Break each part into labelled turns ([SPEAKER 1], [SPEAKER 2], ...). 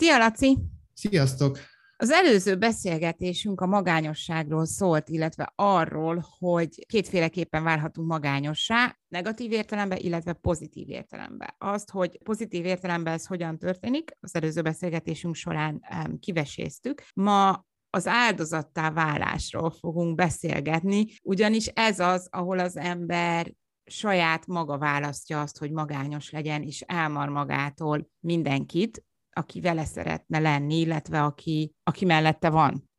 [SPEAKER 1] Szia, Laci!
[SPEAKER 2] Sziasztok!
[SPEAKER 1] Az előző beszélgetésünk a magányosságról szólt, illetve arról, hogy kétféleképpen válhatunk magányossá, negatív értelemben, illetve pozitív értelemben. Azt, hogy pozitív értelemben ez hogyan történik, az előző beszélgetésünk során kiveséztük. Ma az áldozattá válásról fogunk beszélgetni, ugyanis ez az, ahol az ember saját maga választja azt, hogy magányos legyen, és elmar magától mindenkit, aki vele szeretne lenni, illetve aki, aki mellette van.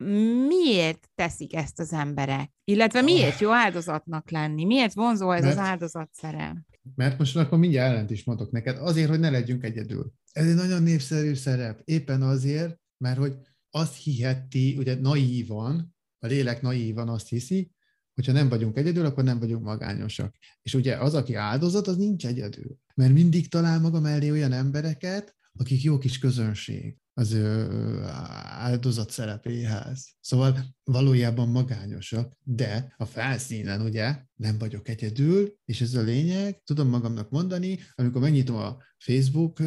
[SPEAKER 1] Miért teszik ezt az emberek? Illetve miért jó áldozatnak lenni? Miért vonzó ez mert, az áldozatszerem?
[SPEAKER 2] Mert most akkor mindjárt ellent is mondok neked, azért, hogy ne legyünk egyedül. Ez egy nagyon népszerű szerep. Éppen azért, mert hogy azt hiheti, ugye naívan, a lélek naívan azt hiszi, hogyha nem vagyunk egyedül, akkor nem vagyunk magányosak. És ugye az, aki áldozat, az nincs egyedül. Mert mindig talál maga mellé olyan embereket, akik jó kis közönség az ő áldozat szerepéhez. Szóval valójában magányosak, de a felszínen ugye nem vagyok egyedül, és ez a lényeg, tudom magamnak mondani, amikor megnyitom a Facebook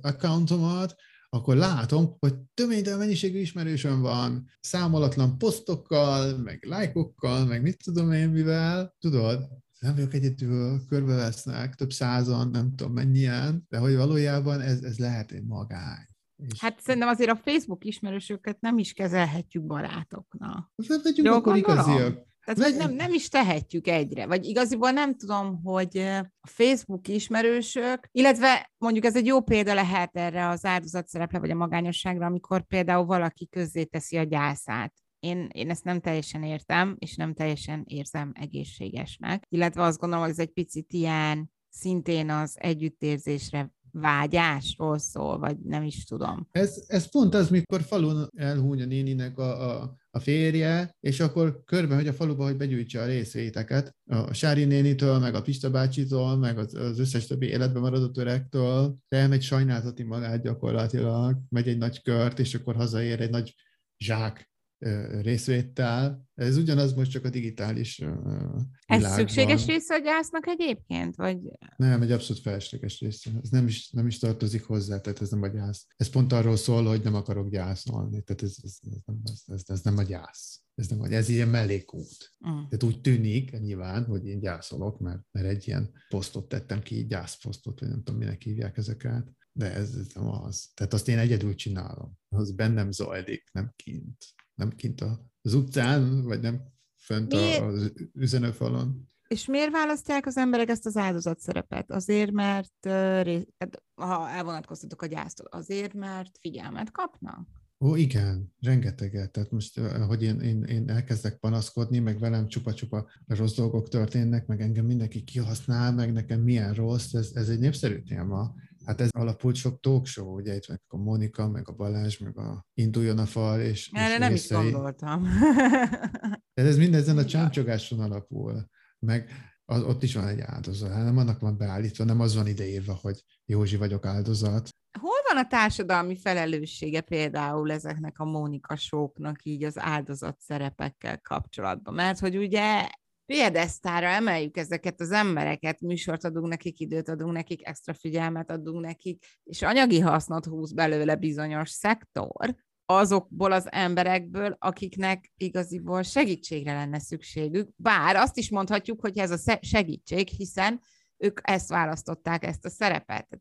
[SPEAKER 2] accountomat, akkor látom, hogy töménytelen mennyiségű ismerősöm van, számolatlan posztokkal, meg lájkokkal, meg mit tudom én mivel, tudod, nem vagyok egyedül, körbevesznek, több százan, nem tudom mennyien, de hogy valójában ez, ez lehet egy magány.
[SPEAKER 1] És... Hát szerintem azért a Facebook ismerősöket nem is kezelhetjük barátoknak.
[SPEAKER 2] Vegyünk akkor igaziak.
[SPEAKER 1] Tehát, hogy nem, nem is tehetjük egyre, vagy igaziból nem tudom, hogy a Facebook ismerősök, illetve mondjuk ez egy jó példa lehet erre az áldozatszerepre, vagy a magányosságra, amikor például valaki közzéteszi a gyászát. Én, én ezt nem teljesen értem, és nem teljesen érzem egészségesnek. Illetve azt gondolom, hogy ez egy picit ilyen szintén az együttérzésre vágyásról szól, vagy nem is tudom.
[SPEAKER 2] Ez, ez pont az, mikor falun elhúny a néninek a, a, a férje, és akkor körbe megy a faluba, hogy begyűjtse a részvéteket. A Sári nénitől, meg a Pista bácsitól, meg az, az összes többi életben maradott öregtől, elmegy sajnálzati magát gyakorlatilag, megy egy nagy kört, és akkor hazaér egy nagy zsák részvétel. Ez ugyanaz most csak a digitális világban.
[SPEAKER 1] Ez szükséges része a gyásznak egyébként? Vagy...
[SPEAKER 2] Nem, egy abszolút felesleges része. Ez nem is, nem is tartozik hozzá, tehát ez nem a gyász. Ez pont arról szól, hogy nem akarok gyászolni, tehát ez, ez, ez, nem, ez, ez, ez nem a gyász. Ez, nem, ez ilyen mellékút. Uh. Tehát úgy tűnik nyilván, hogy én gyászolok, mert, mert egy ilyen posztot tettem ki, gyászposztot, vagy nem tudom, minek hívják ezeket, de ez, ez nem az. Tehát azt én egyedül csinálom. Az bennem zajlik, nem kint nem kint az utcán, vagy nem fönt miért? az üzenőfalon.
[SPEAKER 1] És miért választják az emberek ezt az áldozat szerepet? Azért, mert hát, ha elvonatkoztatok a gyásztól, azért, mert figyelmet kapnak?
[SPEAKER 2] Ó, igen, rengeteget. Tehát most, hogy én, én, én elkezdek panaszkodni, meg velem csupa-csupa rossz dolgok történnek, meg engem mindenki kihasznál, meg nekem milyen rossz, ez, ez egy népszerű téma. Hát ez alapult sok talk show, ugye itt meg a Monika, meg a Balázs, meg a Induljon a fal, és...
[SPEAKER 1] Erre
[SPEAKER 2] és
[SPEAKER 1] nem részei. is gondoltam.
[SPEAKER 2] Tehát ez mindezen a csámcsogáson alapul. Meg az, ott is van egy áldozat, hát nem annak van beállítva, nem az van ideírva, hogy Józsi vagyok áldozat.
[SPEAKER 1] Hol van a társadalmi felelőssége például ezeknek a Mónika sóknak így az áldozat szerepekkel kapcsolatban? Mert hogy ugye piedesztára emeljük ezeket az embereket, műsort adunk nekik, időt adunk nekik, extra figyelmet adunk nekik, és anyagi hasznot húz belőle bizonyos szektor, azokból az emberekből, akiknek igaziból segítségre lenne szükségük. Bár azt is mondhatjuk, hogy ez a segítség, hiszen ők ezt választották, ezt a szerepet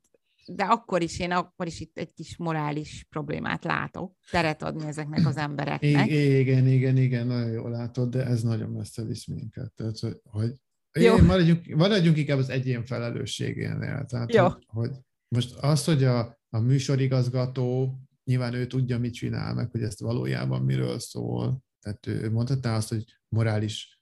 [SPEAKER 1] de akkor is én akkor is itt egy kis morális problémát látok, teret adni ezeknek az embereknek.
[SPEAKER 2] Igen, igen, igen, nagyon jól látod, de ez nagyon messze visz minket. Tehát, hogy, Jó. Én maradjunk, maradjunk inkább az egyén felelősségénél. Tehát, Jó. Hogy, hogy most az, hogy a, a műsorigazgató nyilván ő tudja, mit csinál, meg hogy ezt valójában miről szól. Tehát ő mondhatná azt, hogy morális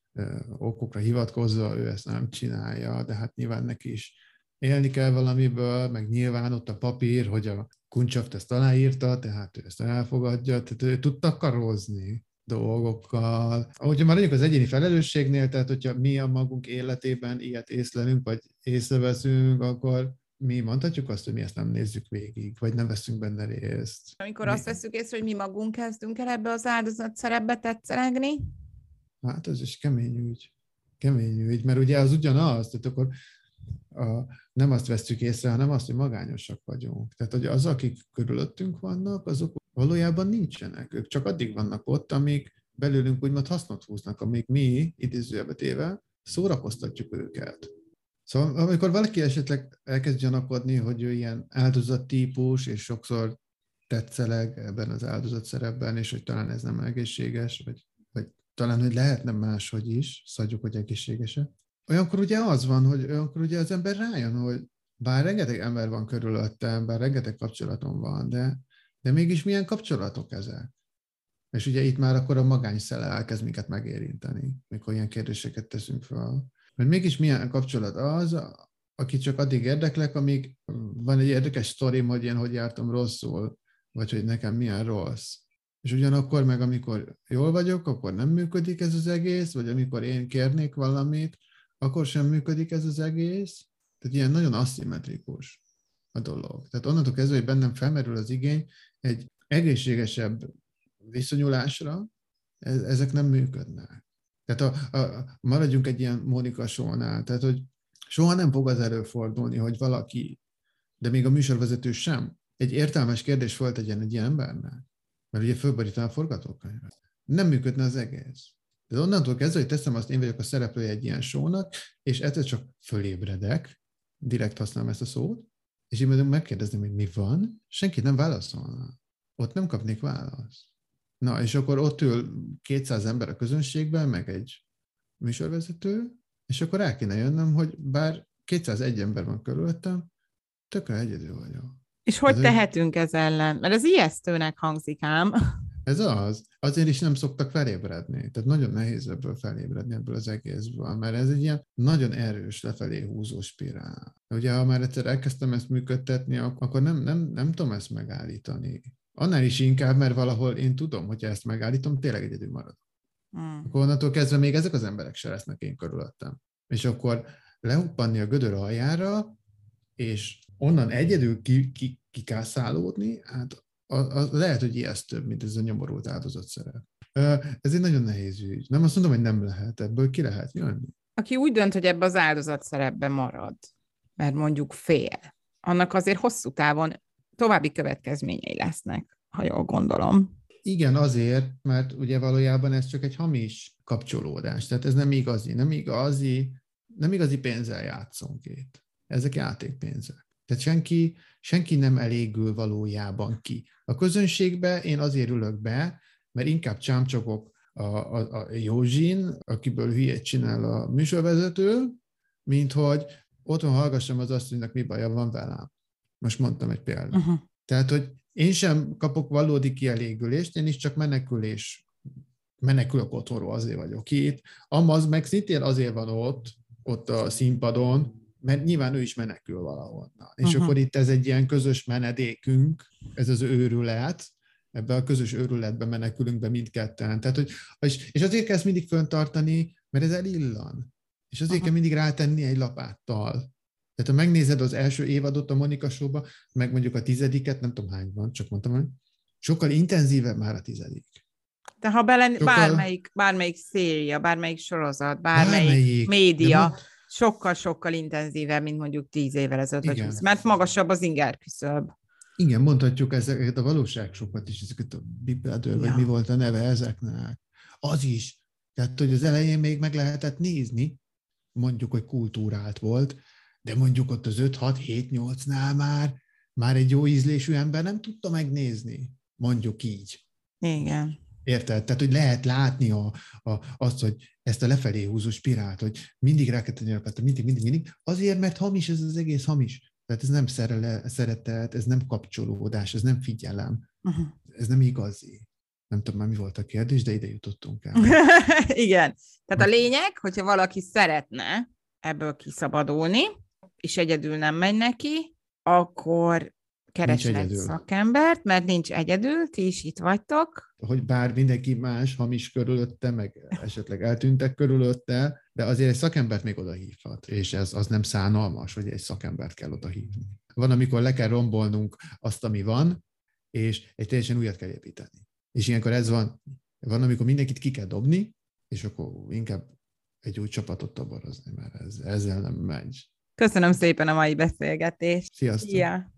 [SPEAKER 2] okokra hivatkozva ő ezt nem csinálja, de hát nyilván neki is élni kell valamiből, meg nyilván ott a papír, hogy a Kuncsaft ezt aláírta, tehát ő ezt elfogadja, tehát ő tud takarozni dolgokkal. Hogyha már mondjuk az egyéni felelősségnél, tehát hogyha mi a magunk életében ilyet észlelünk, vagy észreveszünk, akkor mi mondhatjuk azt, hogy mi ezt nem nézzük végig, vagy nem veszünk benne részt.
[SPEAKER 1] Amikor mi? azt veszük észre, hogy mi magunk kezdünk el ebbe az áldozat szerepbe tetszelegni?
[SPEAKER 2] Hát ez is kemény ügy. Kemény ügy, mert ugye az ugyanaz, tehát akkor a, nem azt vesztük észre, hanem azt, hogy magányosak vagyunk. Tehát, hogy az, akik körülöttünk vannak, azok valójában nincsenek. Ők csak addig vannak ott, amíg belőlünk úgymond hasznot húznak, amíg mi, idézőjelbe téve, szórakoztatjuk őket. Szóval amikor valaki esetleg elkezd gyanakodni, hogy ő ilyen áldozattípus, és sokszor tetszeleg ebben az áldozat szerepben, és hogy talán ez nem egészséges, vagy, vagy talán, hogy lehetne máshogy is, szadjuk, hogy egészségesek. Olyankor ugye az van, hogy olyankor ugye az ember rájön, hogy bár rengeteg ember van körülöttem, bár rengeteg kapcsolatom van, de, de mégis milyen kapcsolatok ezek? És ugye itt már akkor a magányszele elkezd minket megérinteni, mikor ilyen kérdéseket teszünk fel. Mert mégis milyen kapcsolat az, aki csak addig érdeklek, amíg van egy érdekes sztorim, hogy én hogy jártam rosszul, vagy hogy nekem milyen rossz. És ugyanakkor meg, amikor jól vagyok, akkor nem működik ez az egész, vagy amikor én kérnék valamit, akkor sem működik ez az egész. Tehát ilyen nagyon aszimmetrikus a dolog. Tehát onnantól kezdve, hogy bennem felmerül az igény egy egészségesebb viszonyulásra, ezek nem működnek. Tehát a, a, maradjunk egy ilyen Mónika Sónál, tehát hogy soha nem fog az előfordulni, hogy valaki, de még a műsorvezető sem, egy értelmes kérdés volt egy ilyen, embernek, mert ugye fölborítani a forgatókönyvet. Nem működne az egész. De onnantól kezdve, hogy teszem azt, én vagyok a szereplője egy ilyen sónak, és egyszer csak fölébredek, direkt használom ezt a szót, és így megkérdezném, hogy mi van, senki nem válaszolna. Ott nem kapnék választ. Na, és akkor ott ül 200 ember a közönségben, meg egy műsorvezető, és akkor el kéne jönnöm, hogy bár 201 ember van körülöttem, tökre egyedül vagyok.
[SPEAKER 1] És hogy ez tehetünk ez ellen? Mert ez ijesztőnek hangzik ám.
[SPEAKER 2] Ez az. Azért is nem szoktak felébredni. Tehát nagyon nehéz ebből felébredni ebből az egészből, mert ez egy ilyen nagyon erős lefelé húzó spirál. Ugye, ha már egyszer elkezdtem ezt működtetni, akkor nem, nem, nem tudom ezt megállítani. Annál is inkább, mert valahol én tudom, hogy ezt megállítom, tényleg egyedül maradok. Hmm. Akkor onnantól kezdve még ezek az emberek se lesznek én körülöttem. És akkor lehuppanni a gödör aljára, és onnan egyedül ki, ki, kikászálódni, hát az lehet, hogy ijesztőbb, mint ez a nyomorult áldozat szerep. Ez egy nagyon nehéz ügy. Nem azt mondom, hogy nem lehet, ebből ki lehet jönni.
[SPEAKER 1] Aki úgy dönt, hogy ebbe az áldozat szerepben marad, mert mondjuk fél, annak azért hosszú távon további következményei lesznek, ha jól gondolom.
[SPEAKER 2] Igen, azért, mert ugye valójában ez csak egy hamis kapcsolódás. Tehát ez nem igazi, nem igazi, nem igazi pénzzel játszunk itt. Ezek játékpénzek. Tehát senki, senki nem elégül valójában ki. A közönségbe én azért ülök be, mert inkább csámcsogok a, a, a Józsin, akiből hülyét csinál a műsorvezető, mint hogy otthon hallgassam az asszonynak, mi baja van velem. Most mondtam egy példát. Uh-huh. Tehát, hogy én sem kapok valódi kielégülést, én is csak menekülés, menekülök otthonról, azért vagyok itt. Amaz meg szintén azért van ott, ott a színpadon, mert nyilván ő is menekül valahonnan. És uh-huh. akkor itt ez egy ilyen közös menedékünk, ez az őrület, ebbe a közös őrületbe menekülünk be mindketten. Tehát, hogy, és, és azért kell ezt mindig föntartani, mert ez elillan. És azért uh-huh. kell mindig rátenni egy lapáttal. Tehát ha megnézed az első évadot a Monika Showba, meg mondjuk a tizediket, nem tudom hány van, csak mondtam, hogy sokkal intenzívebb már a tizedik.
[SPEAKER 1] De ha bele, sokkal... bármelyik, bármelyik széria, bármelyik sorozat, bármelyik, bármelyik média, sokkal-sokkal intenzívebb, mint mondjuk tíz évvel ezelőtt, Igen. mert magasabb az inger küszöb.
[SPEAKER 2] Igen, mondhatjuk ezeket a valóságsokat is, ezeket a bibeltől, ja. vagy mi volt a neve ezeknek. Az is. Tehát, hogy az elején még meg lehetett nézni, mondjuk, hogy kultúrált volt, de mondjuk ott az 5-6-7-8-nál már, már egy jó ízlésű ember nem tudta megnézni, mondjuk így.
[SPEAKER 1] Igen.
[SPEAKER 2] Érted? Tehát, hogy lehet látni a, a, azt, hogy ezt a lefelé húzó spirált, hogy mindig rá kell tenni a mindig, mindig, mindig, azért, mert hamis ez az egész hamis. Tehát ez nem szerele, szeretet, ez nem kapcsolódás, ez nem figyelem, uh-huh. ez nem igazi. Nem tudom már mi volt a kérdés, de ide jutottunk el.
[SPEAKER 1] Igen. Tehát a lényeg, hogyha valaki szeretne ebből kiszabadulni, és egyedül nem megy neki, akkor keresnek szakembert, mert nincs egyedül, ti is itt vagytok.
[SPEAKER 2] Hogy bár mindenki más hamis körülötte, meg esetleg eltűntek körülötte, de azért egy szakembert még oda hívhat, és ez az nem szánalmas, hogy egy szakembert kell oda hívni. Van, amikor le kell rombolnunk azt, ami van, és egy teljesen újat kell építeni. És ilyenkor ez van, van, amikor mindenkit ki kell dobni, és akkor inkább egy új csapatot toborozni, mert ez, ezzel nem megy.
[SPEAKER 1] Köszönöm szépen a mai beszélgetést.
[SPEAKER 2] Sziasztok!
[SPEAKER 1] Szia!